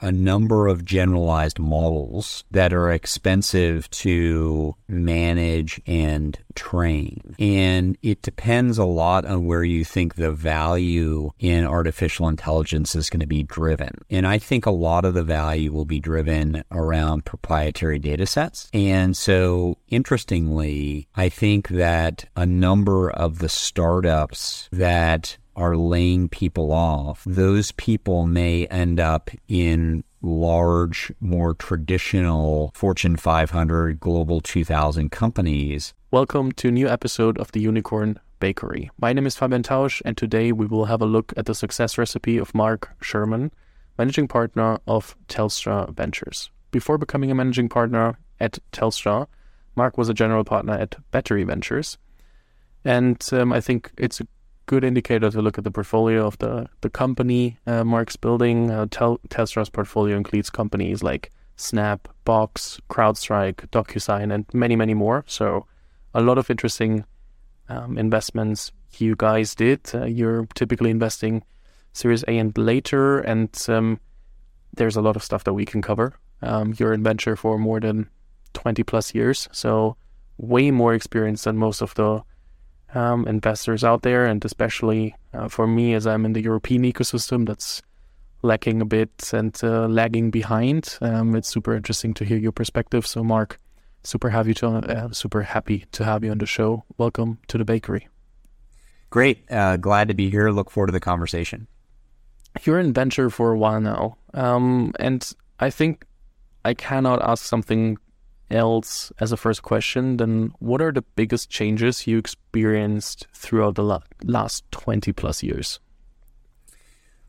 a number of generalized models that are expensive to manage and train. And it depends a lot on where you think the value in artificial intelligence is going to be driven. And I think a lot of the value will be driven around proprietary data sets. And so, interestingly, I think that a number of the startups that are laying people off, those people may end up in large, more traditional Fortune 500, Global 2000 companies. Welcome to a new episode of the Unicorn Bakery. My name is Fabian Tausch, and today we will have a look at the success recipe of Mark Sherman, managing partner of Telstra Ventures. Before becoming a managing partner at Telstra, Mark was a general partner at Battery Ventures. And um, I think it's a good indicator to look at the portfolio of the the company uh, Mark's building. Uh, Tel- Telstra's portfolio includes companies like Snap, Box, CrowdStrike, DocuSign, and many, many more. So, a lot of interesting um, investments you guys did. Uh, you're typically investing Series A and later, and um, there's a lot of stuff that we can cover. Um, you're in venture for more than 20 plus years, so way more experience than most of the um, investors out there, and especially uh, for me as I'm in the European ecosystem that's lacking a bit and uh, lagging behind. Um, it's super interesting to hear your perspective. So, Mark, super happy to uh, super happy to have you on the show. Welcome to the bakery. Great, uh, glad to be here. Look forward to the conversation. You're in venture for a while now, um, and I think I cannot ask something else as a first question, then what are the biggest changes you experienced throughout the la- last 20 plus years?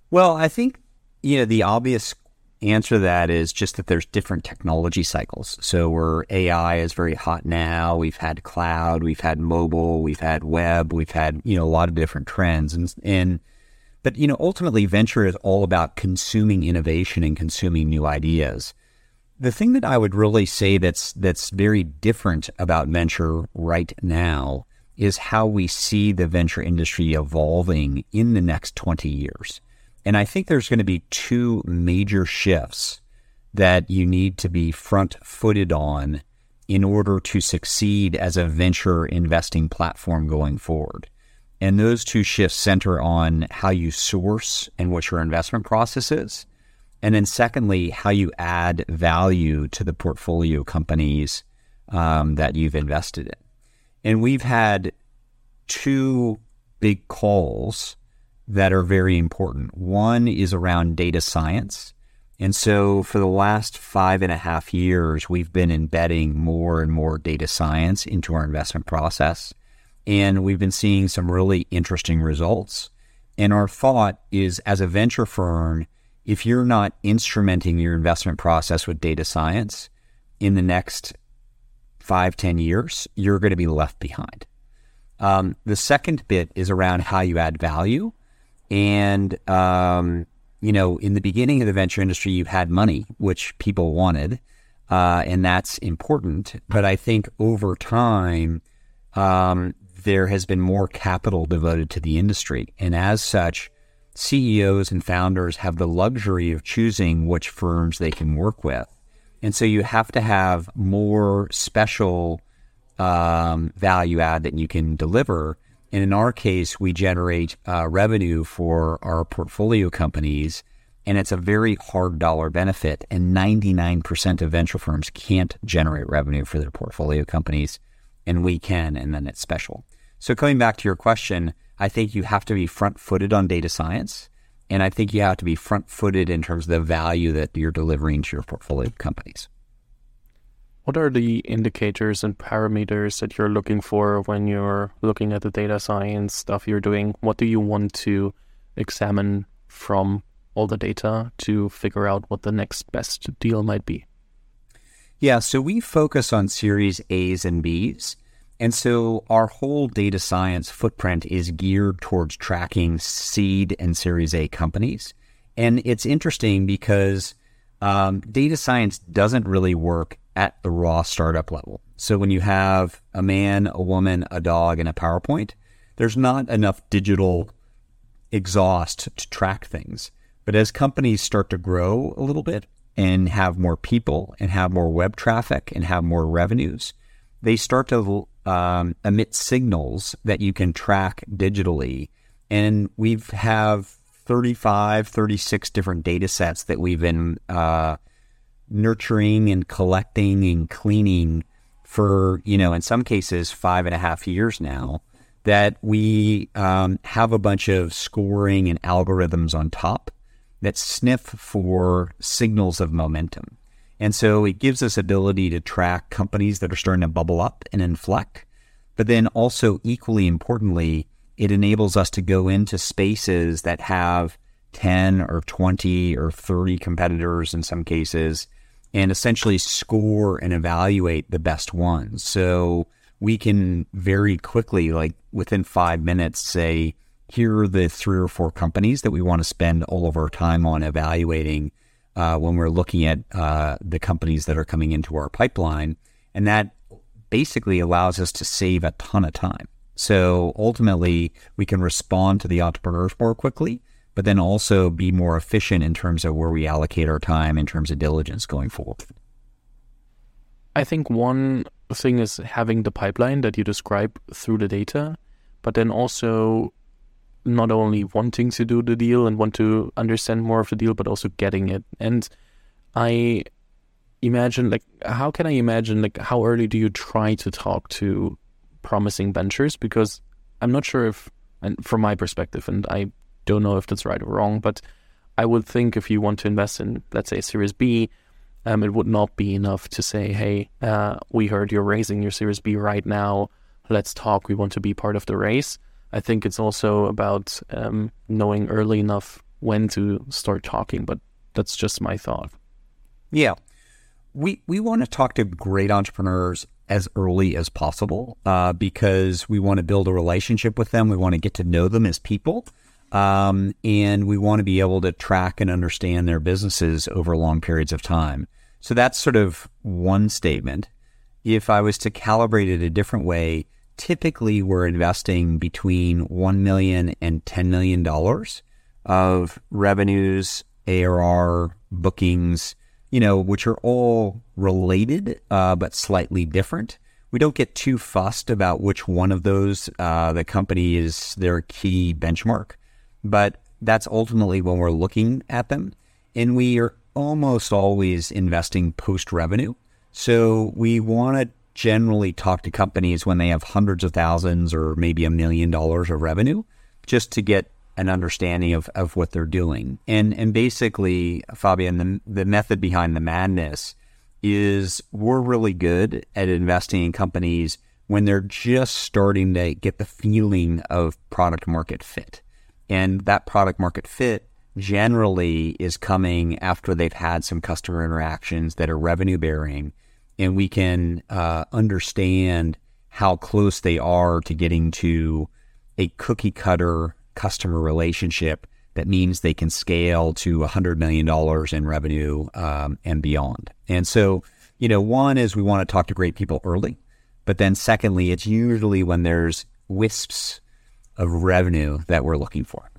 Well, I think, you know, the obvious answer to that is just that there's different technology cycles. So where AI is very hot now, we've had cloud, we've had mobile, we've had web, we've had, you know, a lot of different trends. And, and but, you know, ultimately venture is all about consuming innovation and consuming new ideas. The thing that I would really say that's that's very different about venture right now is how we see the venture industry evolving in the next 20 years. And I think there's going to be two major shifts that you need to be front footed on in order to succeed as a venture investing platform going forward. And those two shifts center on how you source and what your investment process is and then, secondly, how you add value to the portfolio companies um, that you've invested in. And we've had two big calls that are very important. One is around data science. And so, for the last five and a half years, we've been embedding more and more data science into our investment process. And we've been seeing some really interesting results. And our thought is as a venture firm, if you're not instrumenting your investment process with data science in the next five, ten years, you're going to be left behind. Um, the second bit is around how you add value. And, um, you know, in the beginning of the venture industry, you had money, which people wanted, uh, and that's important. But I think over time, um, there has been more capital devoted to the industry. And as such, CEOs and founders have the luxury of choosing which firms they can work with. And so you have to have more special um, value add that you can deliver. And in our case, we generate uh, revenue for our portfolio companies, and it's a very hard dollar benefit. And 99% of venture firms can't generate revenue for their portfolio companies, and we can, and then it's special. So coming back to your question, I think you have to be front footed on data science. And I think you have to be front footed in terms of the value that you're delivering to your portfolio companies. What are the indicators and parameters that you're looking for when you're looking at the data science stuff you're doing? What do you want to examine from all the data to figure out what the next best deal might be? Yeah, so we focus on series A's and B's. And so our whole data science footprint is geared towards tracking seed and Series A companies. And it's interesting because um, data science doesn't really work at the raw startup level. So when you have a man, a woman, a dog, and a PowerPoint, there's not enough digital exhaust to track things. But as companies start to grow a little bit and have more people and have more web traffic and have more revenues, they start to um, emit signals that you can track digitally. And we've have 35, 36 different data sets that we've been uh, nurturing and collecting and cleaning for, you know, in some cases, five and a half years now. That we um, have a bunch of scoring and algorithms on top that sniff for signals of momentum. And so it gives us ability to track companies that are starting to bubble up and inflect. But then also equally importantly, it enables us to go into spaces that have 10 or 20 or 30 competitors in some cases and essentially score and evaluate the best ones. So we can very quickly, like within five minutes, say, here are the three or four companies that we want to spend all of our time on evaluating uh, when we're looking at uh, the companies that are coming into our pipeline. And that basically allows us to save a ton of time. So ultimately, we can respond to the entrepreneurs more quickly, but then also be more efficient in terms of where we allocate our time in terms of diligence going forward. I think one thing is having the pipeline that you describe through the data, but then also not only wanting to do the deal and want to understand more of the deal, but also getting it. And I imagine, like, how can I imagine, like, how early do you try to talk to promising ventures? Because I'm not sure if, and from my perspective, and I don't know if that's right or wrong, but I would think if you want to invest in, let's say, Series B, um, it would not be enough to say, hey, uh, we heard you're raising your Series B right now. Let's talk. We want to be part of the race. I think it's also about um, knowing early enough when to start talking, but that's just my thought. Yeah. We, we want to talk to great entrepreneurs as early as possible uh, because we want to build a relationship with them. We want to get to know them as people. Um, and we want to be able to track and understand their businesses over long periods of time. So that's sort of one statement. If I was to calibrate it a different way, typically we're investing between $1 million and $10 million of revenues, ARR, bookings, you know, which are all related, uh, but slightly different. We don't get too fussed about which one of those uh, the company is their key benchmark, but that's ultimately when we're looking at them. And we are almost always investing post revenue. So we want to generally talk to companies when they have hundreds of thousands or maybe a million dollars of revenue just to get an understanding of, of what they're doing. And and basically, Fabian, the, the method behind the madness is we're really good at investing in companies when they're just starting to get the feeling of product market fit. And that product market fit generally is coming after they've had some customer interactions that are revenue bearing and we can uh, understand how close they are to getting to a cookie cutter customer relationship that means they can scale to $100 million in revenue um, and beyond. And so, you know, one is we want to talk to great people early, but then secondly, it's usually when there's wisps of revenue that we're looking for.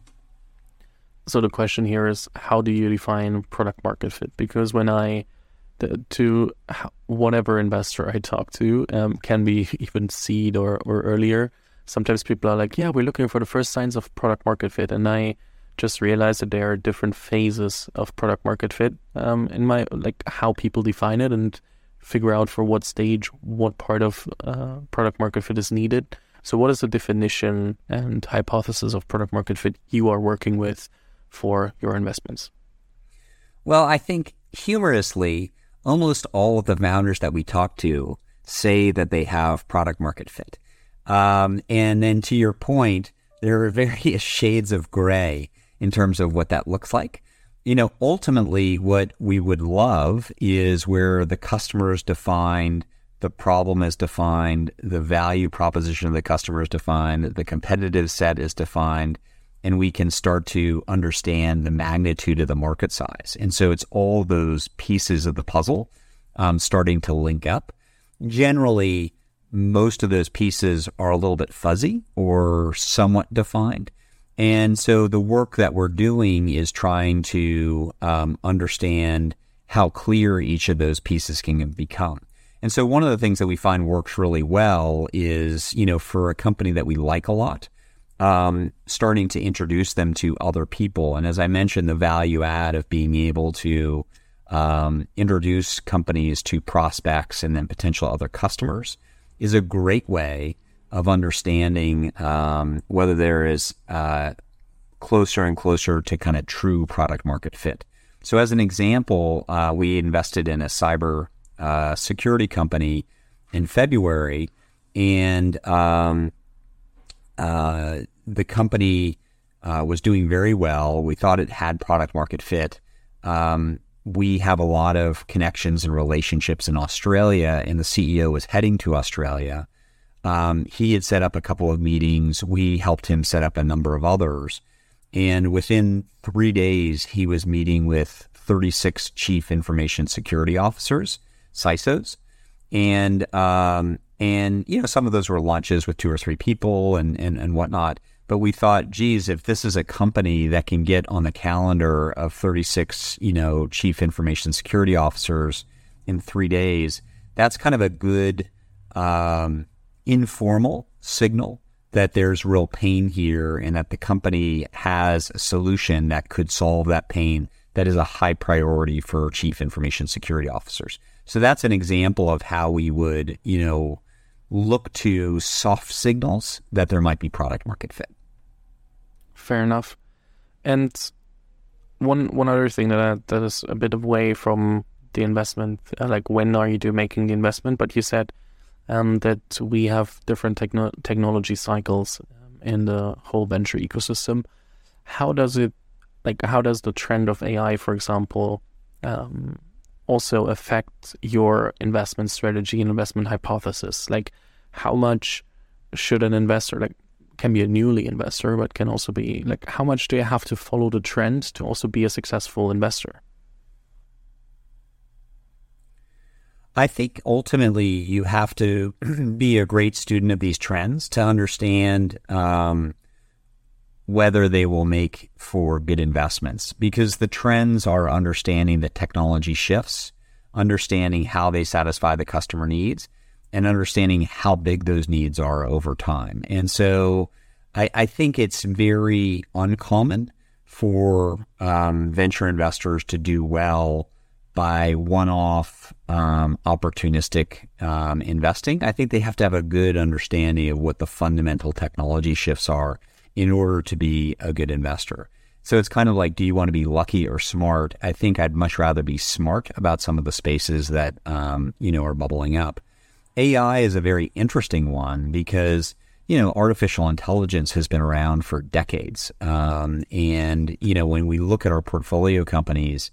So the question here is how do you define product market fit? Because when I to whatever investor I talk to, um, can be even seed or, or earlier. Sometimes people are like, yeah, we're looking for the first signs of product market fit. And I just realized that there are different phases of product market fit um, in my, like how people define it and figure out for what stage, what part of uh, product market fit is needed. So, what is the definition and hypothesis of product market fit you are working with for your investments? Well, I think humorously, almost all of the founders that we talk to say that they have product market fit. Um, and then to your point, there are various shades of gray in terms of what that looks like. You know, ultimately, what we would love is where the customer is defined, the problem is defined, the value proposition of the customer is defined, the competitive set is defined, and we can start to understand the magnitude of the market size. And so it's all those pieces of the puzzle um, starting to link up. Generally, most of those pieces are a little bit fuzzy or somewhat defined. And so the work that we're doing is trying to um, understand how clear each of those pieces can become. And so one of the things that we find works really well is, you know, for a company that we like a lot, um, starting to introduce them to other people. And as I mentioned, the value add of being able to um, introduce companies to prospects and then potential other customers is a great way of understanding um, whether there is uh, closer and closer to kind of true product market fit. So, as an example, uh, we invested in a cyber uh, security company in February, and um, uh, the company uh, was doing very well. We thought it had product market fit. Um, we have a lot of connections and relationships in Australia, and the CEO was heading to Australia. Um, he had set up a couple of meetings. We helped him set up a number of others. And within three days, he was meeting with 36 chief information security officers, CISOs. And, um, and, you know, some of those were lunches with two or three people and, and, and whatnot. But we thought, geez, if this is a company that can get on the calendar of 36, you know, chief information security officers in three days, that's kind of a good, um, informal signal that there's real pain here and that the company has a solution that could solve that pain that is a high priority for chief information security officers. So that's an example of how we would, you know, look to soft signals that there might be product market fit. Fair enough. And one one other thing that uh, that is a bit away from the investment, uh, like when are you do making the investment? But you said um, that we have different techno- technology cycles um, in the whole venture ecosystem. How does it, like, how does the trend of AI, for example, um, also affect your investment strategy and investment hypothesis? Like, how much should an investor, like, can be a newly investor, but can also be like, how much do you have to follow the trend to also be a successful investor? I think ultimately you have to be a great student of these trends to understand um, whether they will make for good investments because the trends are understanding the technology shifts, understanding how they satisfy the customer needs, and understanding how big those needs are over time. And so I, I think it's very uncommon for um, venture investors to do well by one-off um, opportunistic um, investing. I think they have to have a good understanding of what the fundamental technology shifts are in order to be a good investor. So it's kind of like, do you want to be lucky or smart? I think I'd much rather be smart about some of the spaces that um, you know are bubbling up. AI is a very interesting one because you know artificial intelligence has been around for decades, um, and you know when we look at our portfolio companies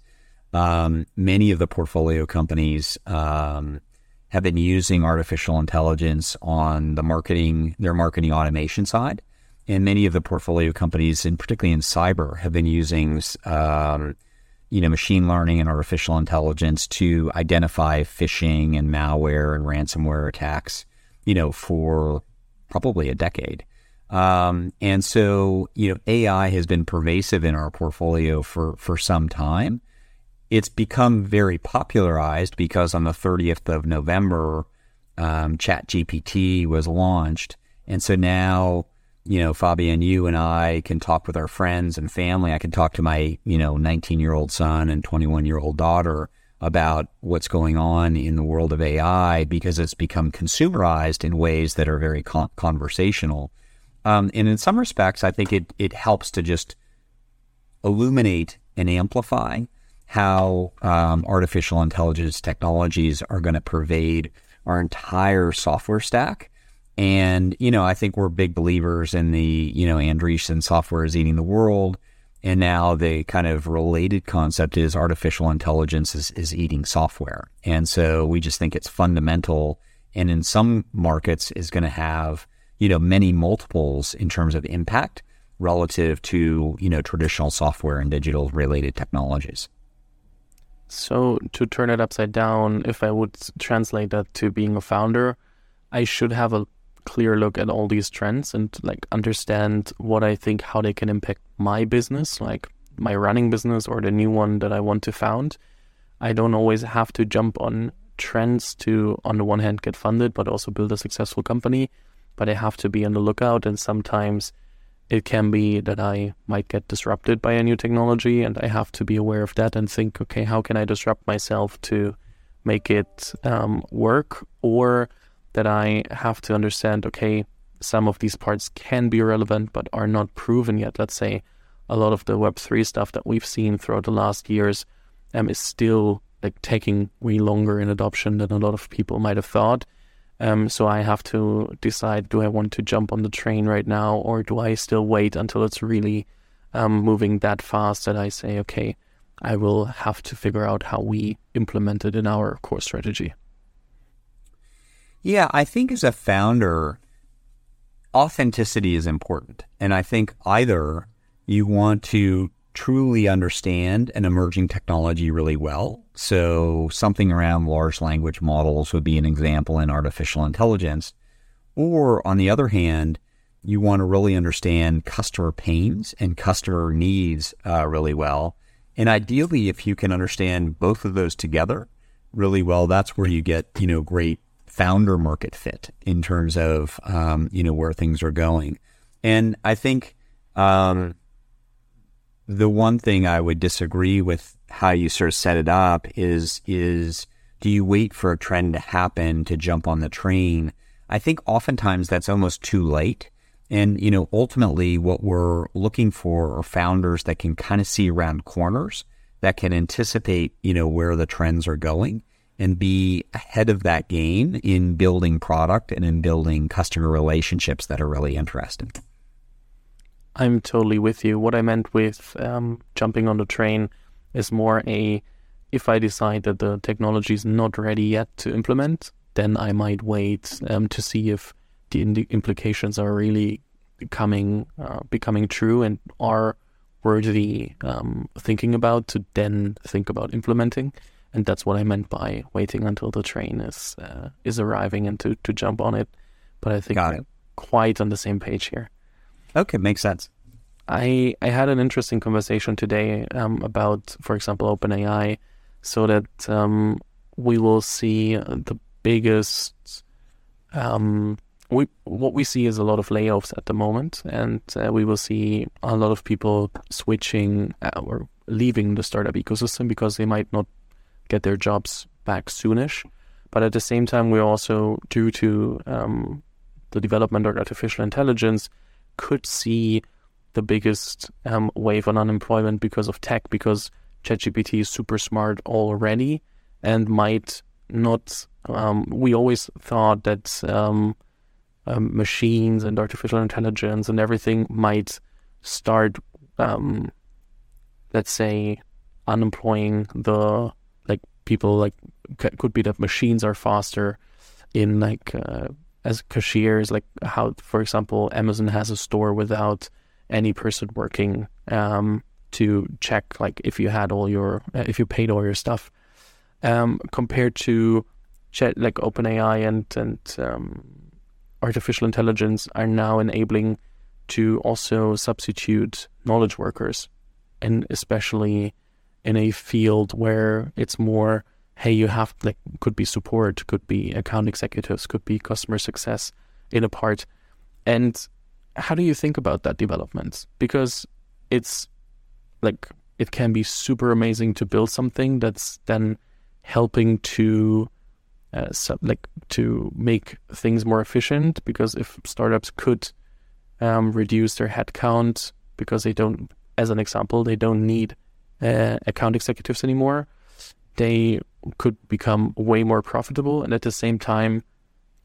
um, many of the portfolio companies um, have been using artificial intelligence on the marketing, their marketing automation side. And many of the portfolio companies, and particularly in cyber, have been using, um, you know, machine learning and artificial intelligence to identify phishing and malware and ransomware attacks, you know, for probably a decade. Um, and so, you know, AI has been pervasive in our portfolio for for some time it's become very popularized because on the 30th of November, um, ChatGPT was launched. And so now, you know, Fabian, you and I can talk with our friends and family. I can talk to my, you know, 19 year old son and 21 year old daughter about what's going on in the world of AI because it's become consumerized in ways that are very con- conversational. Um, and in some respects, I think it, it helps to just illuminate and amplify how um, artificial intelligence technologies are going to pervade our entire software stack. And, you know, I think we're big believers in the, you know, Andreessen software is eating the world. And now the kind of related concept is artificial intelligence is, is eating software. And so we just think it's fundamental. And in some markets is going to have, you know, many multiples in terms of impact relative to, you know, traditional software and digital related technologies. So to turn it upside down, if I would translate that to being a founder, I should have a clear look at all these trends and like understand what I think how they can impact my business, like my running business or the new one that I want to found. I don't always have to jump on trends to on the one hand get funded but also build a successful company, but I have to be on the lookout and sometimes it can be that I might get disrupted by a new technology and I have to be aware of that and think, okay, how can I disrupt myself to make it um, work? Or that I have to understand, okay, some of these parts can be relevant but are not proven yet. Let's say a lot of the Web3 stuff that we've seen throughout the last years um, is still like taking way longer in adoption than a lot of people might have thought. Um, so I have to decide: do I want to jump on the train right now, or do I still wait until it's really um, moving that fast that I say, okay, I will have to figure out how we implement it in our core strategy. Yeah, I think as a founder, authenticity is important, and I think either you want to truly understand an emerging technology really well. So, something around large language models would be an example in artificial intelligence. Or, on the other hand, you want to really understand customer pains and customer needs uh, really well. And ideally, if you can understand both of those together really well, that's where you get, you know, great founder market fit in terms of, um, you know, where things are going. And I think, um, the one thing I would disagree with how you sort of set it up is is do you wait for a trend to happen to jump on the train? I think oftentimes that's almost too late. And you know, ultimately what we're looking for are founders that can kind of see around corners, that can anticipate, you know, where the trends are going and be ahead of that game in building product and in building customer relationships that are really interesting. I'm totally with you. What I meant with um, jumping on the train is more a if I decide that the technology is not ready yet to implement, then I might wait um, to see if the implications are really becoming uh, becoming true and are worthy um, thinking about to then think about implementing. And that's what I meant by waiting until the train is uh, is arriving and to, to jump on it. But I think we're quite on the same page here. Okay, makes sense. I I had an interesting conversation today um, about, for example, OpenAI, so that um, we will see the biggest. Um, we what we see is a lot of layoffs at the moment, and uh, we will see a lot of people switching uh, or leaving the startup ecosystem because they might not get their jobs back soonish. But at the same time, we also, due to um, the development of artificial intelligence, could see the biggest um, wave on unemployment because of tech, because ChatGPT is super smart already and might not. Um, we always thought that um, um machines and artificial intelligence and everything might start, um, let's say, unemploying the people. Like could be that machines are faster in like. Uh, as cashiers, like how, for example, Amazon has a store without any person working um, to check like if you had all your uh, if you paid all your stuff um, compared to chat like OpenAI and and um, artificial intelligence are now enabling to also substitute knowledge workers and especially in a field where it's more hey, you have like could be support, could be account executives, could be customer success in a part. And how do you think about that development? Because it's like it can be super amazing to build something that's then helping to uh, sub, like to make things more efficient. Because if startups could um, reduce their headcount because they don't, as an example, they don't need uh, account executives anymore, they could become way more profitable, and at the same time,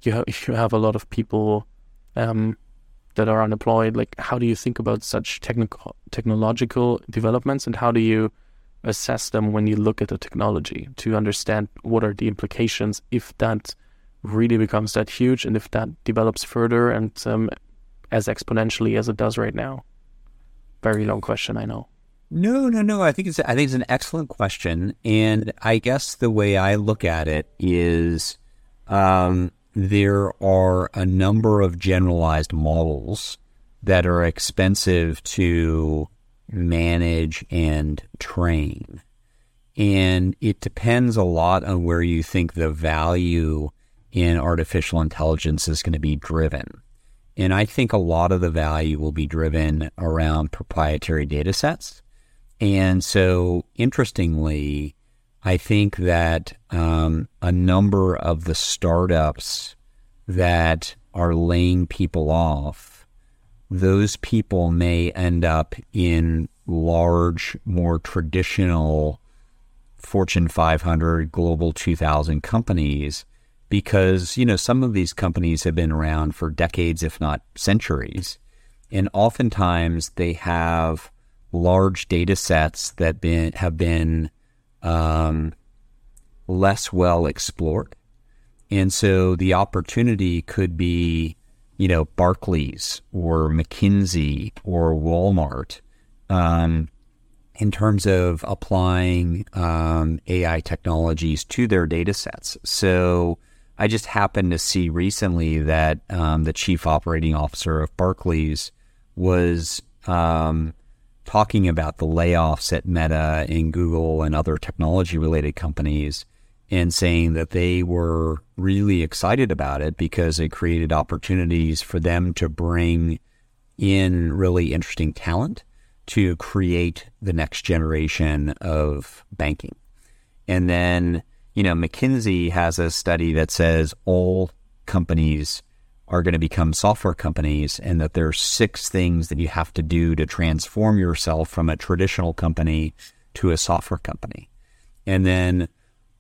you have you have a lot of people um, that are unemployed. Like, how do you think about such technical technological developments, and how do you assess them when you look at the technology to understand what are the implications if that really becomes that huge, and if that develops further and um, as exponentially as it does right now? Very long question, I know. No, no, no. I think it's I think it's an excellent question, and I guess the way I look at it is, um, there are a number of generalized models that are expensive to manage and train. And it depends a lot on where you think the value in artificial intelligence is going to be driven. And I think a lot of the value will be driven around proprietary data sets. And so, interestingly, I think that um, a number of the startups that are laying people off, those people may end up in large, more traditional Fortune 500, Global 2000 companies because, you know, some of these companies have been around for decades, if not centuries. And oftentimes they have large data sets that been, have been um, less well explored. And so the opportunity could be, you know, Barclays or McKinsey or Walmart um, in terms of applying um, AI technologies to their data sets. So, I just happened to see recently that um, the chief operating officer of Barclays was um, talking about the layoffs at Meta and Google and other technology related companies and saying that they were really excited about it because it created opportunities for them to bring in really interesting talent to create the next generation of banking. And then you know, McKinsey has a study that says all companies are going to become software companies and that there are six things that you have to do to transform yourself from a traditional company to a software company. And then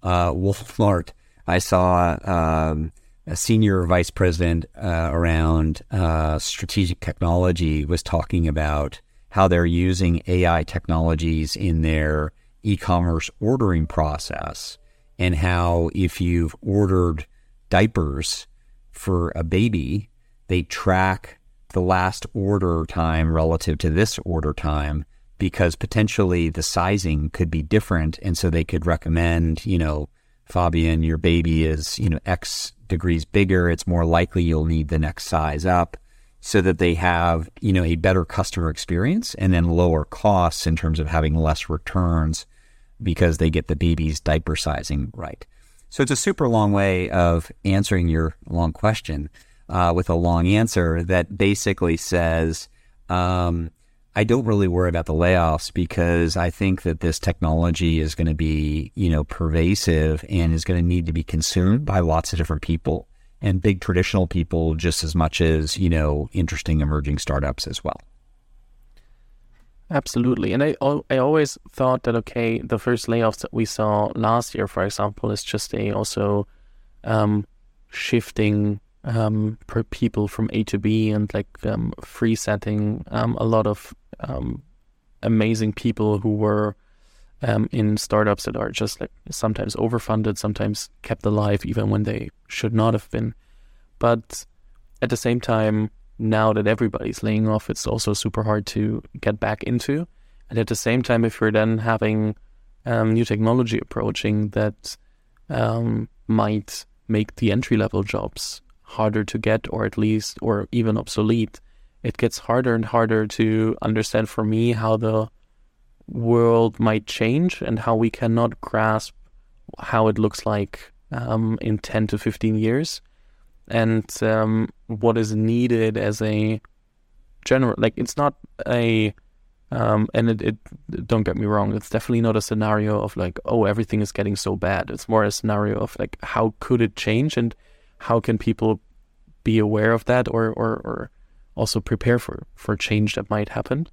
uh, Walmart, I saw um, a senior vice president uh, around uh, strategic technology was talking about how they're using AI technologies in their e-commerce ordering process and how if you've ordered diapers for a baby, they track the last order time relative to this order time because potentially the sizing could be different. And so they could recommend, you know, Fabian, your baby is, you know, X degrees bigger. It's more likely you'll need the next size up so that they have, you know, a better customer experience and then lower costs in terms of having less returns because they get the baby's diaper sizing right. So it's a super long way of answering your long question uh, with a long answer that basically says, um, I don't really worry about the layoffs because I think that this technology is going to be, you know, pervasive and is going to need to be consumed by lots of different people and big traditional people just as much as, you know, interesting emerging startups as well. Absolutely. And I, I always thought that, okay, the first layoffs that we saw last year, for example, is just a also um, shifting um, per people from A to B and like um, free setting um, a lot of um, amazing people who were um, in startups that are just like sometimes overfunded, sometimes kept alive even when they should not have been. But at the same time, now that everybody's laying off, it's also super hard to get back into. And at the same time, if you're then having um, new technology approaching that um, might make the entry level jobs harder to get, or at least, or even obsolete, it gets harder and harder to understand for me how the world might change and how we cannot grasp how it looks like um, in 10 to 15 years and um, what is needed as a general like it's not a um, and it, it don't get me wrong it's definitely not a scenario of like oh everything is getting so bad. It's more a scenario of like how could it change and how can people be aware of that or or, or also prepare for for change that might happen?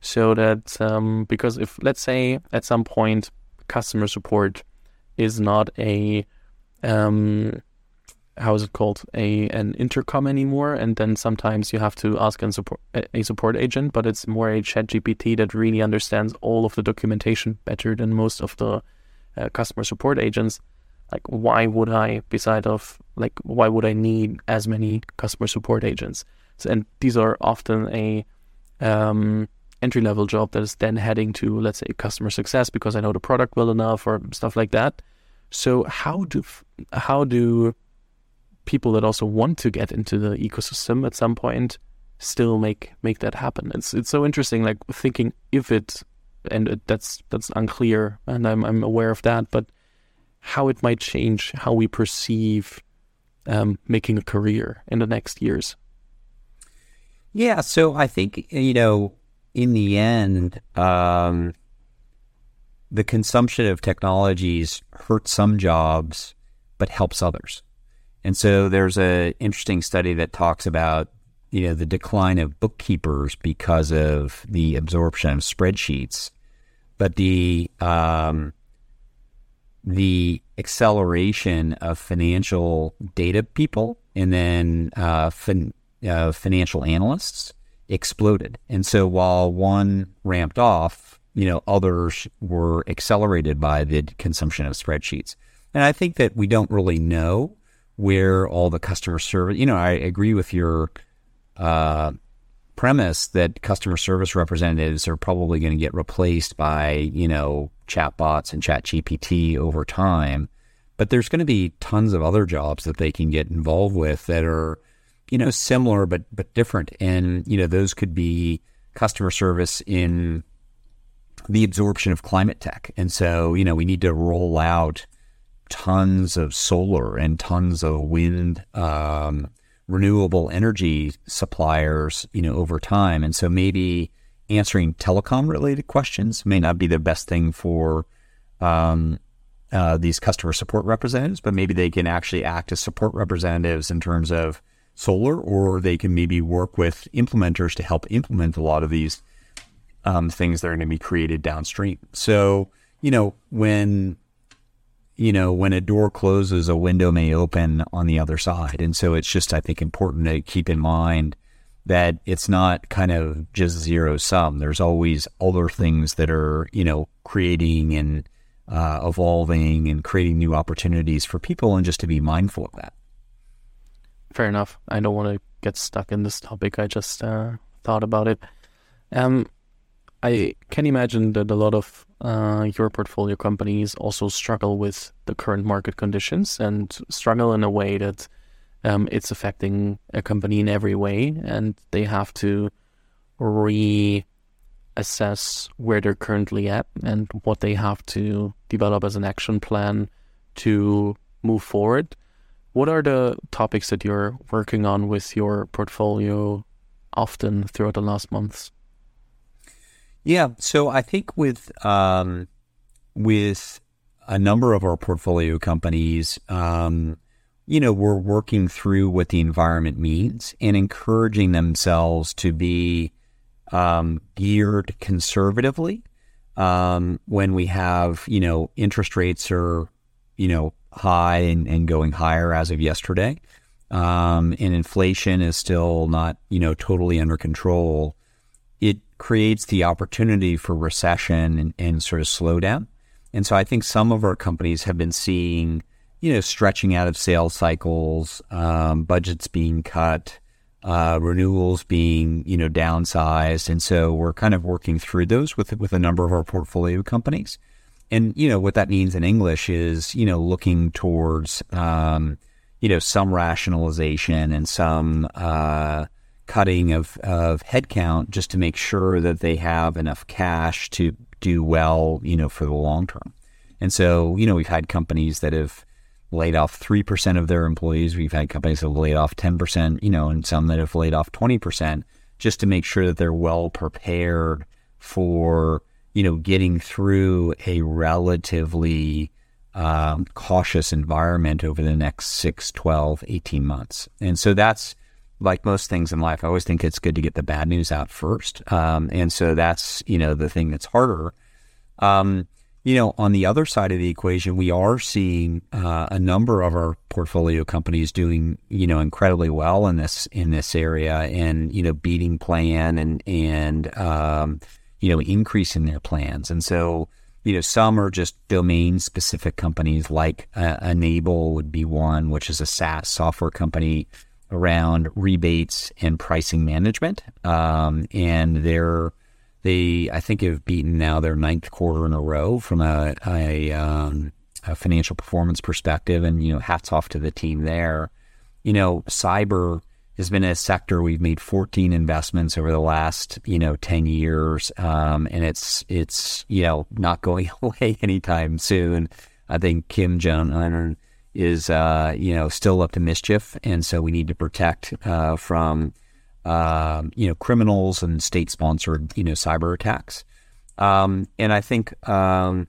So that um, because if let's say at some point customer support is not a um, how is it called a an intercom anymore? And then sometimes you have to ask support a support agent but it's more a chat gpt that really understands all of the documentation better than most of the uh, customer support agents. Like why would i beside of like why would i need as many customer support agents? So, and these are often a um, entry level job that is then heading to let's say customer success because i know the product well enough or stuff like that. So how do how do people that also want to get into the ecosystem at some point still make make that happen. It's it's so interesting, like thinking if it, and it, that's that's unclear, and I'm I'm aware of that, but how it might change how we perceive um, making a career in the next years. Yeah, so I think you know, in the end, um, the consumption of technologies hurts some jobs, but helps others. And so there's an interesting study that talks about you know the decline of bookkeepers because of the absorption of spreadsheets, but the um, the acceleration of financial data people and then uh, fin- uh, financial analysts exploded. And so while one ramped off, you know, others were accelerated by the consumption of spreadsheets. And I think that we don't really know where all the customer service, you know, I agree with your uh, premise that customer service representatives are probably going to get replaced by, you know, chatbots and chat GPT over time. But there's going to be tons of other jobs that they can get involved with that are, you know, similar but but different. And, you know, those could be customer service in the absorption of climate tech. And so, you know, we need to roll out tons of solar and tons of wind um, renewable energy suppliers, you know, over time. And so maybe answering telecom related questions may not be the best thing for um, uh, these customer support representatives, but maybe they can actually act as support representatives in terms of solar, or they can maybe work with implementers to help implement a lot of these um, things that are going to be created downstream. So, you know, when you know, when a door closes, a window may open on the other side. And so it's just, I think, important to keep in mind that it's not kind of just zero sum. There's always other things that are, you know, creating and uh, evolving and creating new opportunities for people and just to be mindful of that. Fair enough. I don't want to get stuck in this topic. I just uh, thought about it. Um, I can imagine that a lot of uh, your portfolio companies also struggle with the current market conditions and struggle in a way that um, it's affecting a company in every way, and they have to reassess where they're currently at and what they have to develop as an action plan to move forward. What are the topics that you're working on with your portfolio often throughout the last months? Yeah, so I think with um, with a number of our portfolio companies, um, you know, we're working through what the environment means and encouraging themselves to be um, geared conservatively um, when we have, you know, interest rates are, you know, high and, and going higher as of yesterday. Um, and inflation is still not, you know, totally under control creates the opportunity for recession and, and sort of slowdown. And so I think some of our companies have been seeing, you know, stretching out of sales cycles, um, budgets being cut, uh, renewals being, you know, downsized. And so we're kind of working through those with with a number of our portfolio companies. And you know what that means in English is, you know, looking towards, um, you know, some rationalization and some uh, cutting of, of headcount just to make sure that they have enough cash to do well, you know, for the long term. And so, you know, we've had companies that have laid off 3% of their employees. We've had companies that have laid off 10%, you know, and some that have laid off 20% just to make sure that they're well prepared for, you know, getting through a relatively um, cautious environment over the next 6, 12, 18 months. And so that's, like most things in life, I always think it's good to get the bad news out first. Um, and so that's, you know, the thing that's harder. Um, you know, on the other side of the equation, we are seeing uh, a number of our portfolio companies doing, you know, incredibly well in this in this area, and you know, beating plan and and um, you know, increasing their plans. And so, you know, some are just domain specific companies, like uh, Enable would be one, which is a SaaS software company around rebates and pricing management. Um, and they're they I think have beaten now their ninth quarter in a row from a, a, um, a, financial performance perspective. And you know, hats off to the team there. you know, cyber has been a sector we've made 14 investments over the last you know 10 years um, and it's it's you know not going away anytime soon i think kim jong un is uh, you know still up to mischief. And so we need to protect uh, from um, you know criminals and state sponsored you know cyber attacks. Um, and i think um,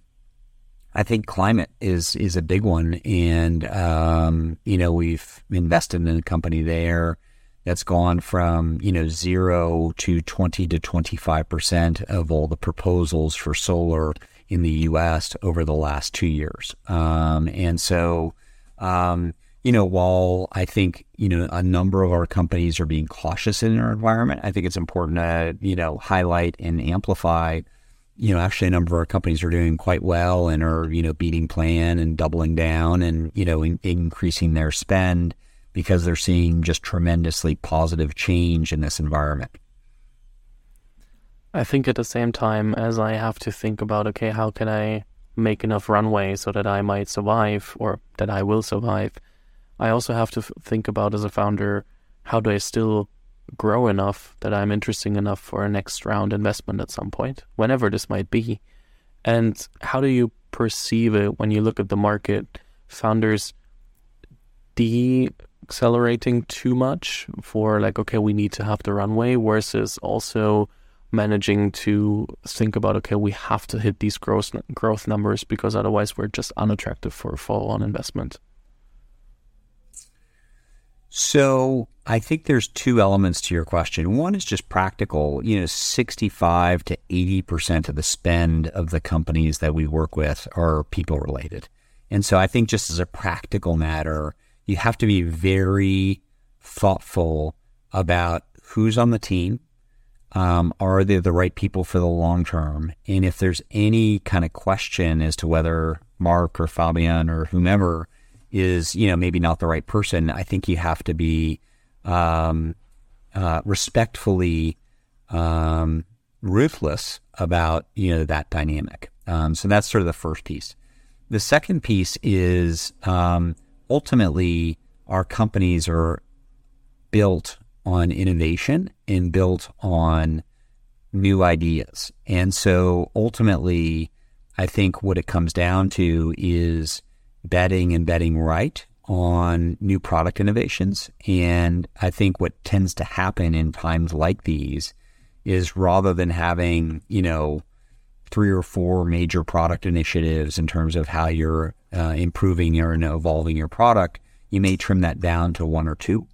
I think climate is is a big one, and um, you know we've invested in a company there that's gone from you know zero to twenty to twenty five percent of all the proposals for solar in the U.S. over the last two years, um, and so um, you know while I think you know a number of our companies are being cautious in their environment, I think it's important to you know highlight and amplify. You know, actually, a number of our companies are doing quite well and are you know beating plan and doubling down and you know in, increasing their spend because they're seeing just tremendously positive change in this environment. I think at the same time as I have to think about, okay, how can I make enough runway so that I might survive or that I will survive? I also have to think about as a founder, how do I still grow enough that I'm interesting enough for a next round investment at some point, whenever this might be? And how do you perceive it when you look at the market? Founders de accelerating too much for like, okay, we need to have the runway versus also managing to think about, okay, we have to hit these growth growth numbers because otherwise we're just unattractive for a follow-on investment. So I think there's two elements to your question. One is just practical. You know, 65 to 80% of the spend of the companies that we work with are people related. And so I think just as a practical matter, you have to be very thoughtful about who's on the team. Um, are they the right people for the long term? And if there's any kind of question as to whether Mark or Fabian or whomever is, you know, maybe not the right person, I think you have to be um, uh, respectfully um, ruthless about, you know, that dynamic. Um, so that's sort of the first piece. The second piece is um, ultimately our companies are built on innovation and built on new ideas. And so ultimately, I think what it comes down to is betting and betting right on new product innovations. And I think what tends to happen in times like these is rather than having, you know, three or four major product initiatives in terms of how you're uh, improving or evolving your product, you may trim that down to one or two,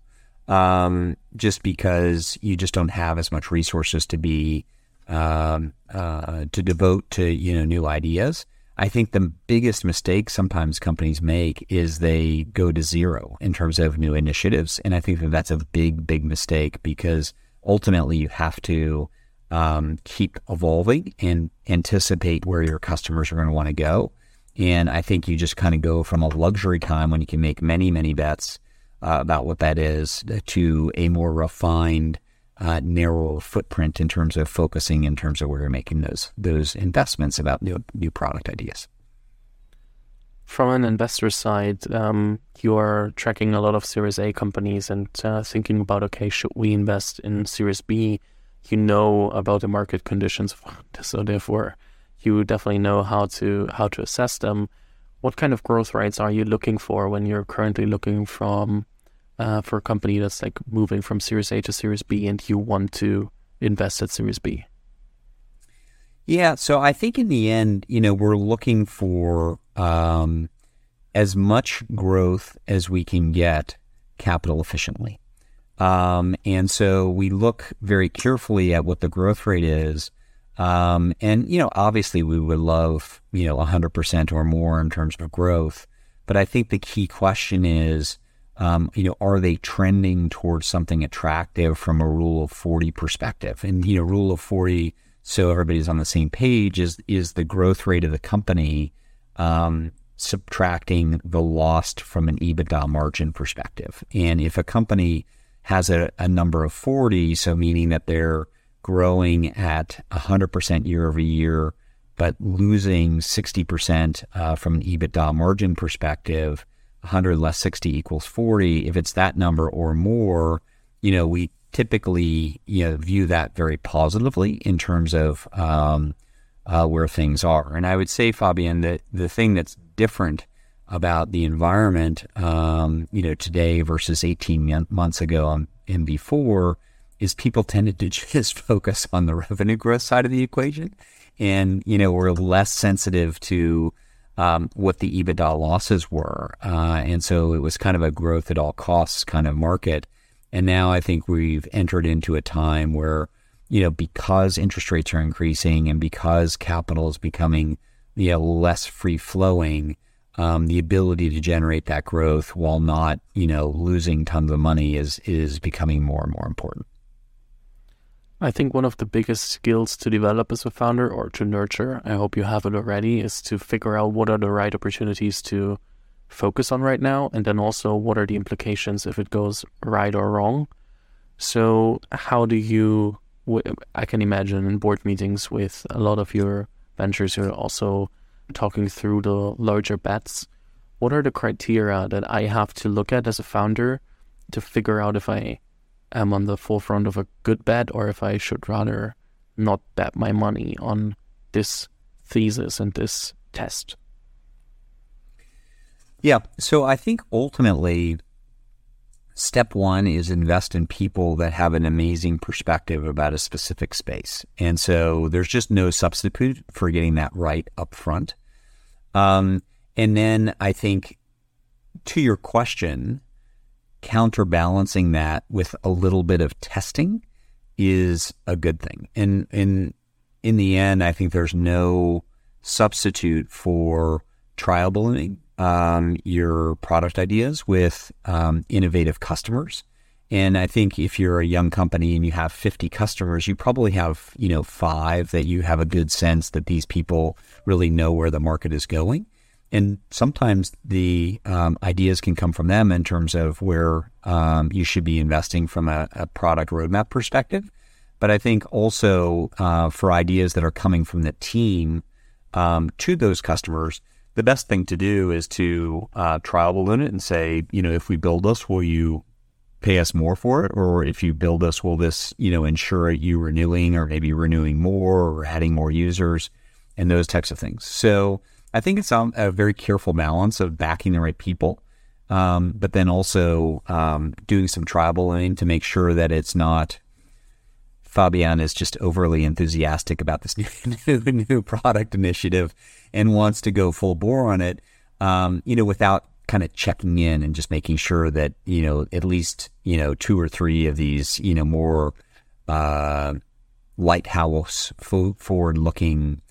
um, just because you just don't have as much resources to be um, uh, to devote to you know new ideas. I think the biggest mistake sometimes companies make is they go to zero in terms of new initiatives, and I think that that's a big, big mistake because ultimately you have to um, keep evolving and anticipate where your customers are going to want to go. And I think you just kind of go from a luxury time when you can make many, many bets uh, about what that is to a more refined, uh, footprint in terms of focusing in terms of where you're making those those investments about new new product ideas. From an investor side, um, you are tracking a lot of Series A companies and uh, thinking about okay, should we invest in Series B? You know about the market conditions, so therefore you definitely know how to how to assess them. What kind of growth rates are you looking for when you're currently looking from uh, for a company that's like moving from Series A to Series B, and you want to invest at Series B? Yeah, so I think in the end, you know, we're looking for um, as much growth as we can get capital efficiently. Um, and so we look very carefully at what the growth rate is um, and, you know, obviously we would love, you know, 100% or more in terms of growth. But I think the key question is, um, you know, are they trending towards something attractive from a rule of 40 perspective? And, you know, rule of 40, so everybody's on the same page, is, is the growth rate of the company um, subtracting the lost from an EBITDA margin perspective. And if a company has a, a number of 40, so meaning that they're growing at 100% year over year, but losing 60% uh, from an EBITDA margin perspective, 100 less 60 equals 40. If it's that number or more, you know, we typically you know view that very positively in terms of um, uh, where things are. And I would say, Fabian, that the thing that's different about the environment, um, you know, today versus 18 months ago and before is people tended to just focus on the revenue growth side of the equation. And, you know, we're less sensitive to um, what the EBITDA losses were. Uh, and so it was kind of a growth at all costs kind of market. And now I think we've entered into a time where, you know, because interest rates are increasing and because capital is becoming, you know, less free flowing, um, the ability to generate that growth while not, you know, losing tons of money is is becoming more and more important. I think one of the biggest skills to develop as a founder or to nurture, I hope you have it already, is to figure out what are the right opportunities to focus on right now, and then also what are the implications if it goes right or wrong. So, how do you? I can imagine in board meetings with a lot of your ventures, you're also talking through the larger bets. What are the criteria that I have to look at as a founder to figure out if I am on the forefront of a good bet or if I should rather not bet my money on this thesis and this test? Yeah. So I think ultimately, step one is invest in people that have an amazing perspective about a specific space. And so there's just no substitute for getting that right up front. Um, and then I think to your question, counterbalancing that with a little bit of testing is a good thing. And in in the end, I think there's no substitute for trial ballooning um, your product ideas with um, innovative customers. And I think if you're a young company and you have 50 customers, you probably have, you know, five that you have a good sense that these people really know where the market is going and sometimes the um, ideas can come from them in terms of where um, you should be investing from a, a, product roadmap perspective. But I think also uh, for ideas that are coming from the team um, to those customers, the best thing to do is to uh, trial balloon it and say, you know, if we build this, will you pay us more for it? Or if you build this, will this, you know, ensure you renewing or maybe renewing more or adding more users and those types of things. So, I think it's a very careful balance of backing the right people, um, but then also um, doing some balloon to make sure that it's not Fabian is just overly enthusiastic about this new, new, new product initiative and wants to go full bore on it, um, you know, without kind of checking in and just making sure that, you know, at least, you know, two or three of these, you know, more uh, lighthouse forward looking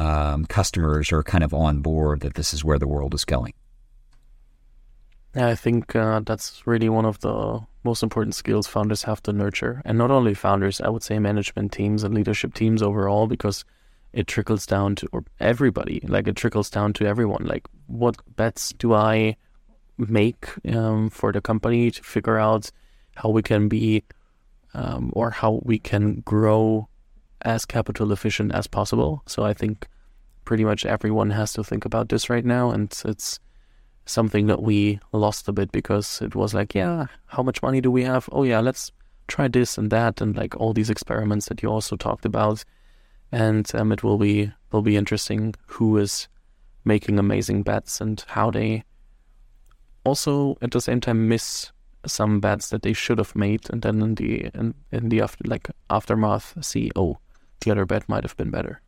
um, customers are kind of on board that this is where the world is going. Yeah, I think uh, that's really one of the most important skills founders have to nurture. And not only founders, I would say management teams and leadership teams overall, because it trickles down to or everybody. Like it trickles down to everyone. Like, what bets do I make um, for the company to figure out how we can be um, or how we can grow as capital efficient as possible. So I think pretty much everyone has to think about this right now, and it's something that we lost a bit because it was like, yeah, how much money do we have? Oh yeah, let's try this and that, and like all these experiments that you also talked about. And um, it will be will be interesting who is making amazing bets and how they also at the same time miss some bets that they should have made, and then in the in, in the after like aftermath see oh the other bet might have been better.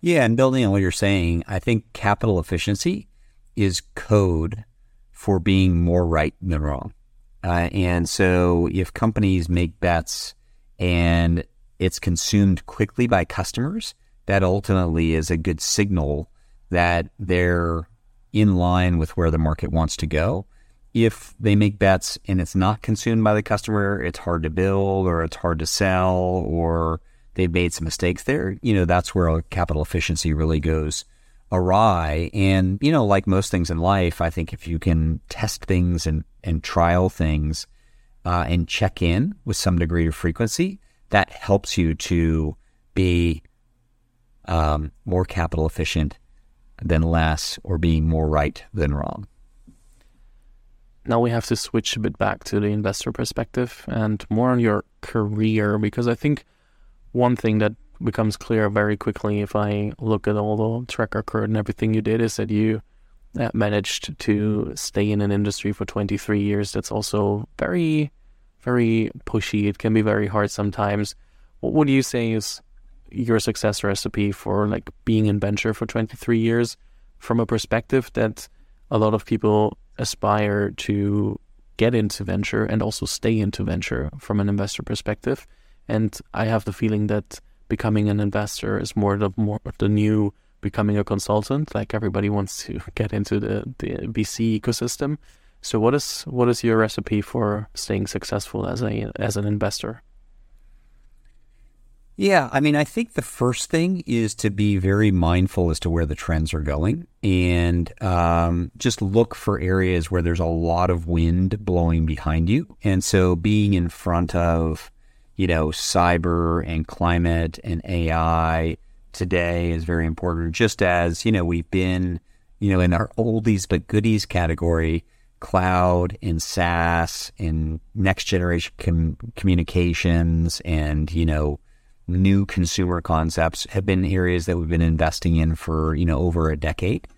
Yeah, and building on what you're saying, I think capital efficiency is code for being more right than wrong. Uh, and so if companies make bets and it's consumed quickly by customers, that ultimately is a good signal that they're in line with where the market wants to go. If they make bets and it's not consumed by the customer, it's hard to build or it's hard to sell or they've made some mistakes there, you know, that's where capital efficiency really goes awry. And, you know, like most things in life, I think if you can test things and, and trial things uh, and check in with some degree of frequency, that helps you to be um, more capital efficient than less or being more right than wrong. now we have to switch a bit back to the investor perspective and more on your career because I think one thing that becomes clear very quickly if I look at all the track record and everything you did is that you uh, managed to stay in an industry for 23 years that's also very, very pushy. It can be very hard sometimes. What would you say is your success recipe for like being in venture for 23 years from a perspective that a lot of people aspire to get into venture and also stay into venture from an investor perspective? And I have the feeling that becoming an investor is more the more the new becoming a consultant. Like everybody wants to get into the, the VC ecosystem. So what is what is your recipe for staying successful as a as an investor? Yeah, I mean, I think the first thing is to be very mindful as to where the trends are going and um, just look for areas where there's a lot of wind blowing behind you. And so being in front of you know, cyber and climate and AI today is very important. Just as, you know, we've been, you know, in our oldies but goodies category, cloud and SaaS and next generation com- communications and, you know, new consumer concepts have been areas that we've been investing in for, you know, over a decade.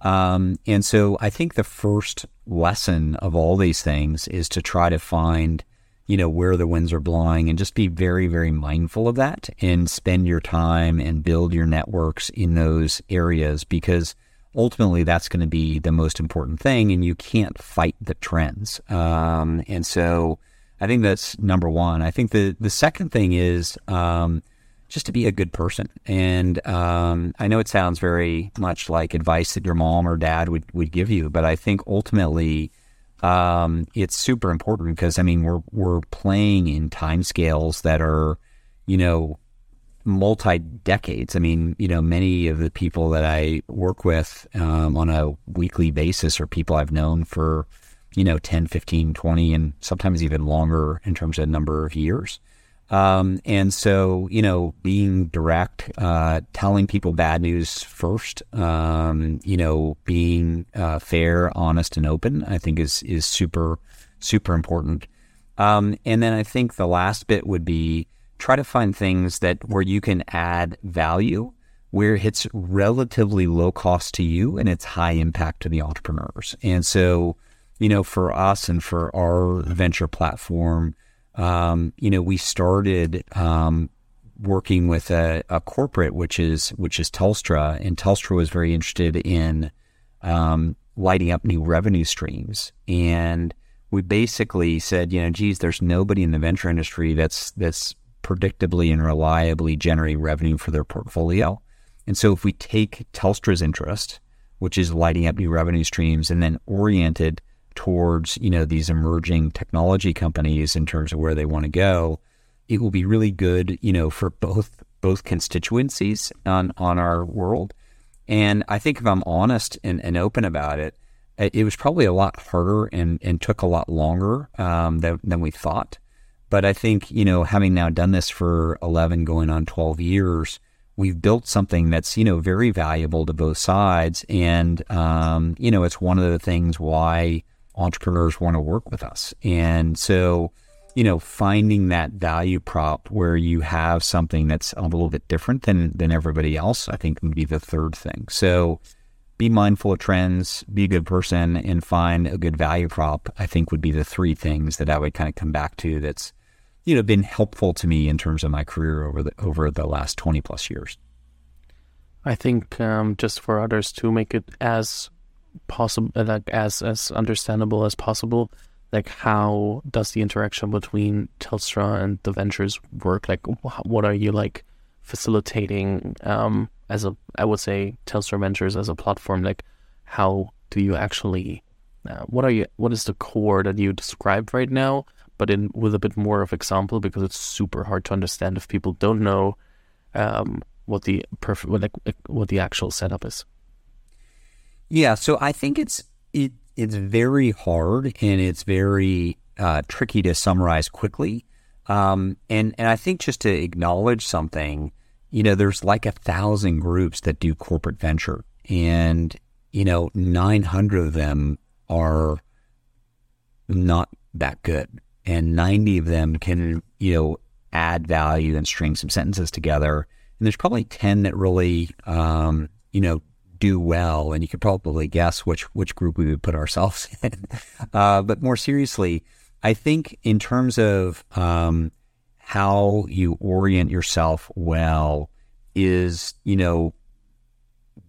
Um, and so I think the first lesson of all these things is to try to find you know, where the winds are blowing and just be very, very mindful of that and spend your time and build your networks in those areas because ultimately that's going to be the most important thing and you can't fight the trends. Um, and so I think that's number one. I think the, the second thing is, um, just to be a good person. And um, I know it sounds very much like advice that your mom or dad would, would give you, but I think ultimately um, it's super important because I mean we're we're playing in time scales that are, you know, multi decades. I mean, you know, many of the people that I work with um, on a weekly basis are people I've known for, you know, 10, 15, 20, and sometimes even longer in terms of number of years. Um, and so, you know, being direct, uh, telling people bad news first, um, you know, being uh, fair, honest, and open, I think is is super super important. Um, and then I think the last bit would be try to find things that where you can add value, where it's relatively low cost to you and it's high impact to the entrepreneurs. And so, you know, for us and for our venture platform um, you know, we started um, working with a, a, corporate, which is which is Telstra, and Telstra was very interested in um, lighting up new revenue streams. And we basically said, you know, geez, there's nobody in the venture industry that's that's predictably and reliably generating revenue for their portfolio. And so, if we take Telstra's interest, which is lighting up new revenue streams, and then oriented towards you know these emerging technology companies in terms of where they want to go, it will be really good you know for both both constituencies on on our world. And I think if I'm honest and, and open about it, it was probably a lot harder and, and took a lot longer um, than, than we thought. But I think, you know, having now done this for 11 going on 12 years, we've built something that's, you know, very valuable to both sides. And, um, you know, it's one of the things why entrepreneurs want to work with us. And so, you know, finding that value prop where you have something that's a little bit different than than everybody else, I think would be the third thing. So be mindful of trends, be a good person, and find a good value prop, I think would be the three things that I would kind of come back to that's, you know, been helpful to me in terms of my career over the over the last twenty plus years. I think um, just for others to make it as possible, like as as understandable as possible. Like, how does the interaction between Telstra and the ventures work? Like, what are you like facilitating um, as a? I would say Telstra Ventures as a platform. Like, how do you actually? Uh, what are you? What is the core that you described right now? But in with a bit more of example because it's super hard to understand if people don't know um, what the perfect, what, like, what the actual setup is. Yeah, so I think it's it it's very hard and it's very uh, tricky to summarize quickly. Um, and and I think just to acknowledge something, you know, there's like a thousand groups that do corporate venture, and you know, 900 of them are not that good. And 90 of them can, you know, add value and string some sentences together. And there's probably 10 that really, um, you know, do well. And you could probably guess which, which group we would put ourselves in. Uh, but more seriously, I think in terms of um, how you orient yourself well is, you know,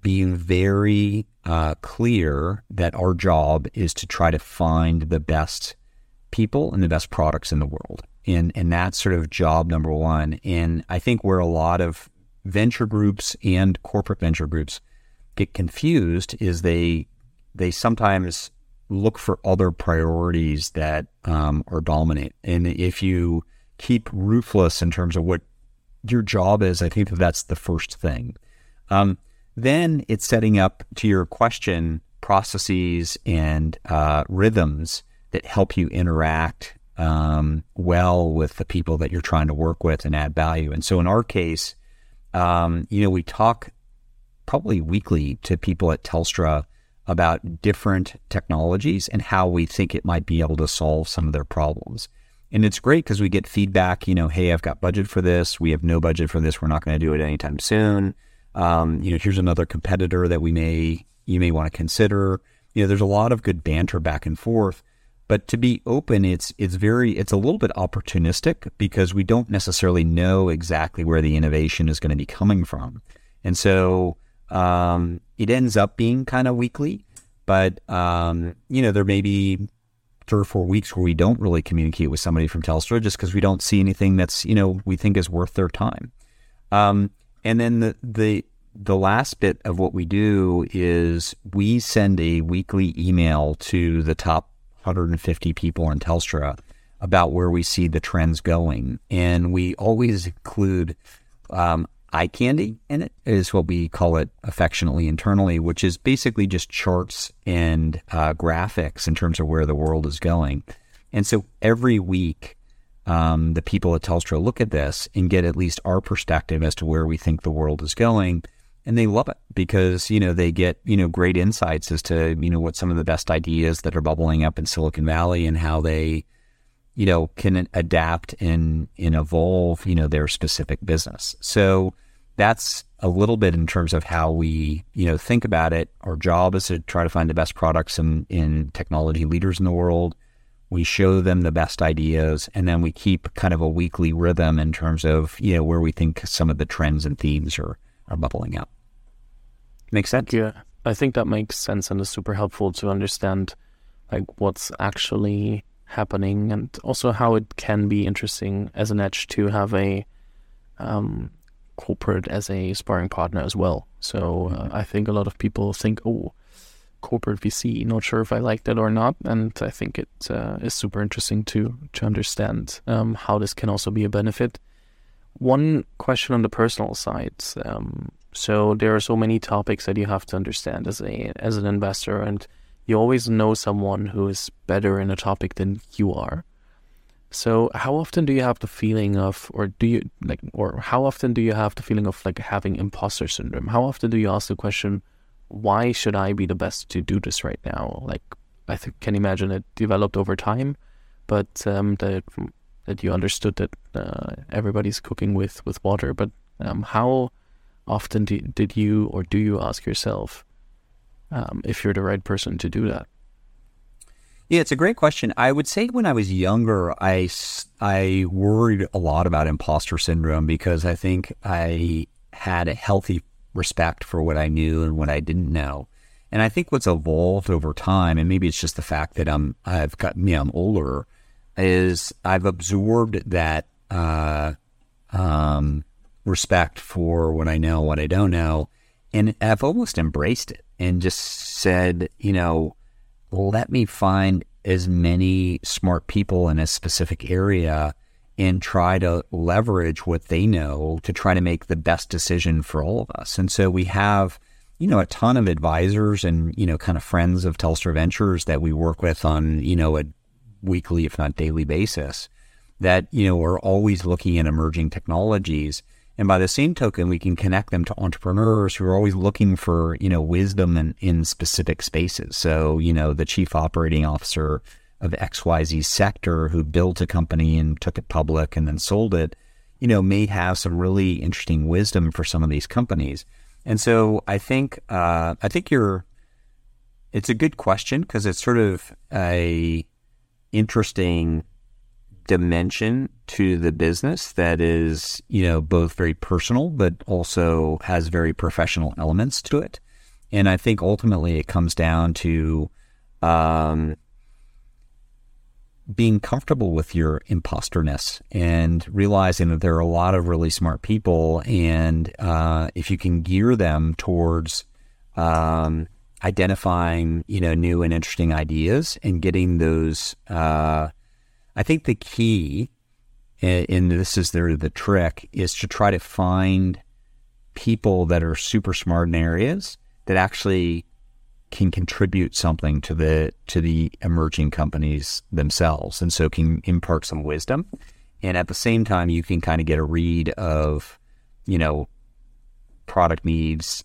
being very uh, clear that our job is to try to find the best people and the best products in the world. And, and that's sort of job number one. And I think where a lot of venture groups and corporate venture groups get confused is they they sometimes look for other priorities that um, are dominant. And if you keep ruthless in terms of what your job is, I think that that's the first thing. Um, then it's setting up to your question processes and uh, rhythms that help you interact um, well with the people that you're trying to work with and add value. And so in our case, um, you know, we talk probably weekly to people at Telstra about different technologies and how we think it might be able to solve some of their problems. And it's great because we get feedback, you know, hey, I've got budget for this. We have no budget for this. We're not going to do it anytime soon. Um, you know, here's another competitor that we may you may want to consider. You know, there's a lot of good banter back and forth. But to be open, it's it's very it's a little bit opportunistic because we don't necessarily know exactly where the innovation is going to be coming from, and so um, it ends up being kind of weekly. But um, you know, there may be three or four weeks where we don't really communicate with somebody from Telstra just because we don't see anything that's you know we think is worth their time. Um, and then the the the last bit of what we do is we send a weekly email to the top 150 people in Telstra about where we see the trends going, and we always include um, eye candy in it. Is what we call it affectionately internally, which is basically just charts and uh, graphics in terms of where the world is going. And so every week um, the people at Telstra look at this and get at least our perspective as to where we think the world is going. And they love it because, you know, they get, you know, great insights as to, you know, what some of the best ideas that are bubbling up in Silicon Valley and how they, you know, can adapt and, and evolve, you know, their specific business. So that's a little bit in terms of how we, you know, think about it. Our job is to try to find the best products in, in technology leaders in the world we show them the best ideas, and then we keep kind of a weekly rhythm in terms of you know where we think some of the trends and themes are are bubbling up. Makes sense? Yeah, I think that makes sense and is super helpful to understand like what's actually happening and also how it can be interesting as an edge to have a um, corporate as a sparring partner as well. So uh, I think a lot of people think, oh, corporate VC. Not sure if I like that or not, and I think it uh, is super interesting to to understand um, how this can also be a benefit. One question on the personal side. Um, so there are so many topics that you have to understand as a as an investor, and you always know someone who is better in a topic than you are. So how often do you have the feeling of, or do you like, or how often do you have the feeling of like having imposter syndrome? How often do you ask the question? why should I be the best to do this right now? Like, I th- can imagine it developed over time, but um, that that you understood that uh, everybody's cooking with with water. But um, how often do, did you or do you ask yourself um, if you're the right person to do that? Yeah, it's a great question. I would say when I was younger, I, I worried a lot about imposter syndrome because I think I had a healthy respect for what I knew and what I didn't know. And I think what's evolved over time, and maybe it's just the fact that I'm I've got me I'm older, is I've absorbed that uh, um, respect for what I know, what I don't know, and I've almost embraced it and just said, you know, let me find as many smart people in a specific area and try to leverage what they know to try to make the best decision for all of us. And so we have, you know, a ton of advisors and, you know, kind of friends of Telstra Ventures that we work with on, you know, a weekly, if not daily basis that, you know, are always looking at emerging technologies. And by the same token, we can connect them to entrepreneurs who are always looking for, you know, wisdom in, in specific spaces. So, you know, the chief operating officer of XYZ sector who built a company and took it public and then sold it, you know, may have some really interesting wisdom for some of these companies. And so I think uh, I think you're it's a good question because it's sort of a interesting dimension to the business that is, you know, both very personal but also has very professional elements to it. And I think ultimately it comes down to um, being comfortable with your imposterness and realizing that there are a lot of really smart people. And uh, if you can gear them towards um, identifying, you know, new and interesting ideas and getting those, uh, I think the key, eh, and this is the, the trick, is to try to find people that are super smart in areas that actually can contribute something to the to the emerging companies themselves, and so can impart some wisdom. And at the same time, you can kind of get a read of, you know, product needs,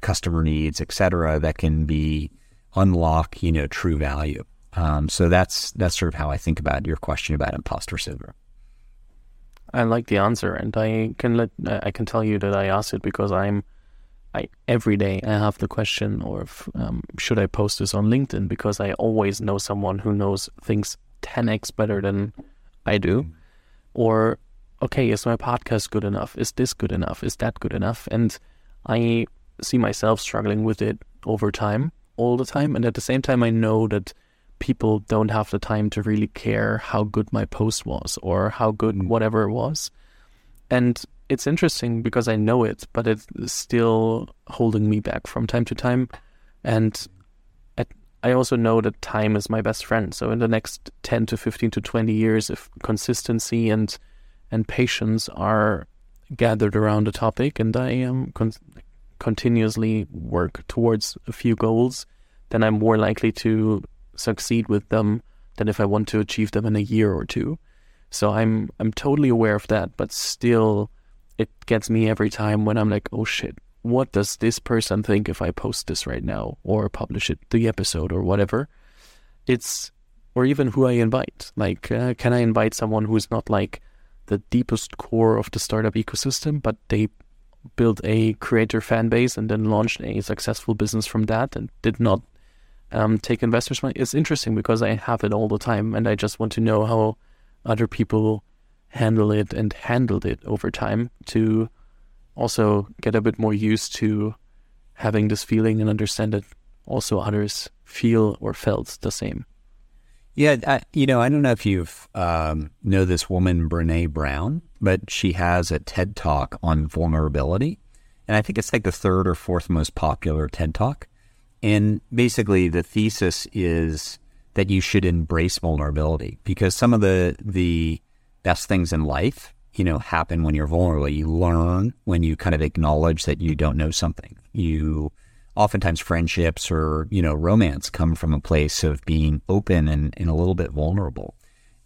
customer needs, et cetera, that can be unlock, you know, true value. Um, so that's that's sort of how I think about your question about imposter syndrome. I like the answer, and I can let I can tell you that I asked it because I'm I every day I have the question, or if, um, should I post this on LinkedIn? Because I always know someone who knows things 10x better than I do, mm. or okay, is my podcast good enough? Is this good enough? Is that good enough? And I see myself struggling with it over time, all the time, and at the same time, I know that people don't have the time to really care how good my post was or how good mm. whatever it was. And it's interesting because I know it, but it's still holding me back from time to time. And I also know that time is my best friend. So in the next 10 to 15 to 20 years, if consistency and and patience are gathered around a topic and I am con- continuously work towards a few goals, then I'm more likely to succeed with them than if I want to achieve them in a year or two. So I'm I'm totally aware of that, but still it gets me every time when I'm like, oh shit, what does this person think if I post this right now or publish it, the episode or whatever? It's, or even who I invite. Like, uh, can I invite someone who's not like the deepest core of the startup ecosystem, but they built a creator fan base and then launched a successful business from that and did not um, take investors' money? It's interesting because I have it all the time and I just want to know how other people handle it and handled it over time to also get a bit more used to having this feeling and understand that also others feel or felt the same. Yeah, I, you know, I don't know if you've um, know this woman Brene Brown, but she has a TED talk on vulnerability, and I think it's like the third or fourth most popular TED talk. And basically, the thesis is that you should embrace vulnerability because some of the the best things in life, you know, happen when you're vulnerable. You learn when you kind of acknowledge that you don't know something. You oftentimes friendships or, you know, romance come from a place of being open and, and a little bit vulnerable.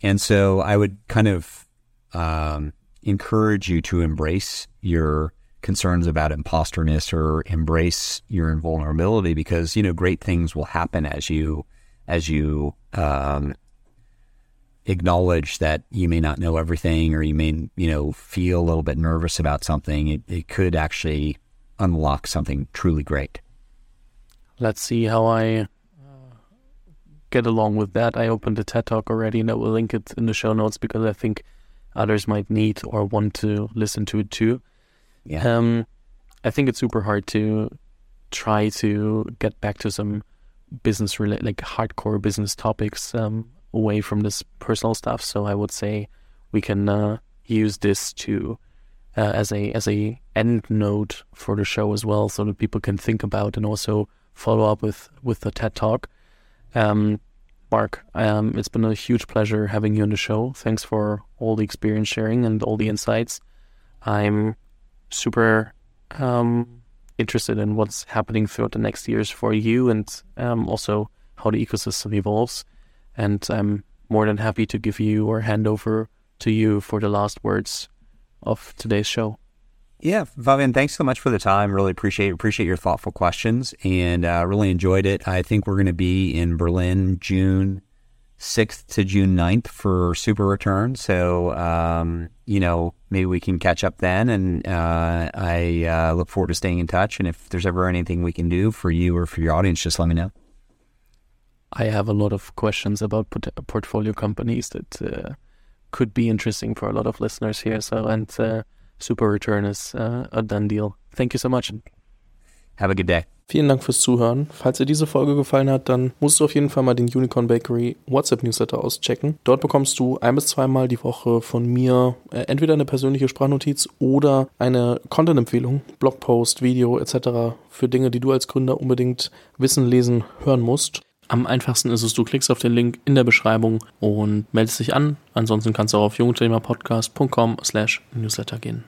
And so I would kind of um, encourage you to embrace your concerns about imposterness or embrace your invulnerability because, you know, great things will happen as you as you um, acknowledge that you may not know everything or you may, you know, feel a little bit nervous about something, it, it could actually unlock something truly great. Let's see how I uh, get along with that. I opened a TED Talk already and I will link it in the show notes because I think others might need or want to listen to it too. Yeah. Um, I think it's super hard to try to get back to some business related, like hardcore business topics. Um, away from this personal stuff. So I would say we can uh, use this to uh, as a as a end note for the show as well, so that people can think about and also follow up with with the TED Talk. Um, Mark, um, it's been a huge pleasure having you on the show. Thanks for all the experience sharing and all the insights. I'm super um, interested in what's happening throughout the next years for you and um, also how the ecosystem evolves. And I'm more than happy to give you or hand over to you for the last words of today's show. Yeah, Fabian, thanks so much for the time. Really appreciate appreciate your thoughtful questions and uh, really enjoyed it. I think we're going to be in Berlin June 6th to June 9th for Super Return. So, um, you know, maybe we can catch up then. And uh, I uh, look forward to staying in touch. And if there's ever anything we can do for you or for your audience, just let me know. I have a lot of questions about portfolio companies that uh, could be interesting for a lot of listeners here. So, and uh, Super Return is uh, a done deal. Thank you so much. Have a good day. Vielen Dank fürs Zuhören. Falls dir diese Folge gefallen hat, dann musst du auf jeden Fall mal den Unicorn Bakery WhatsApp Newsletter auschecken. Dort bekommst du ein bis zweimal die Woche von mir äh, entweder eine persönliche Sprachnotiz oder eine Content-Empfehlung, Blogpost, Video etc. für Dinge, die du als Gründer unbedingt wissen, lesen, hören musst. Am einfachsten ist es, du klickst auf den Link in der Beschreibung und meldest dich an. Ansonsten kannst du auch auf jungunternehmerpodcast.com slash newsletter gehen.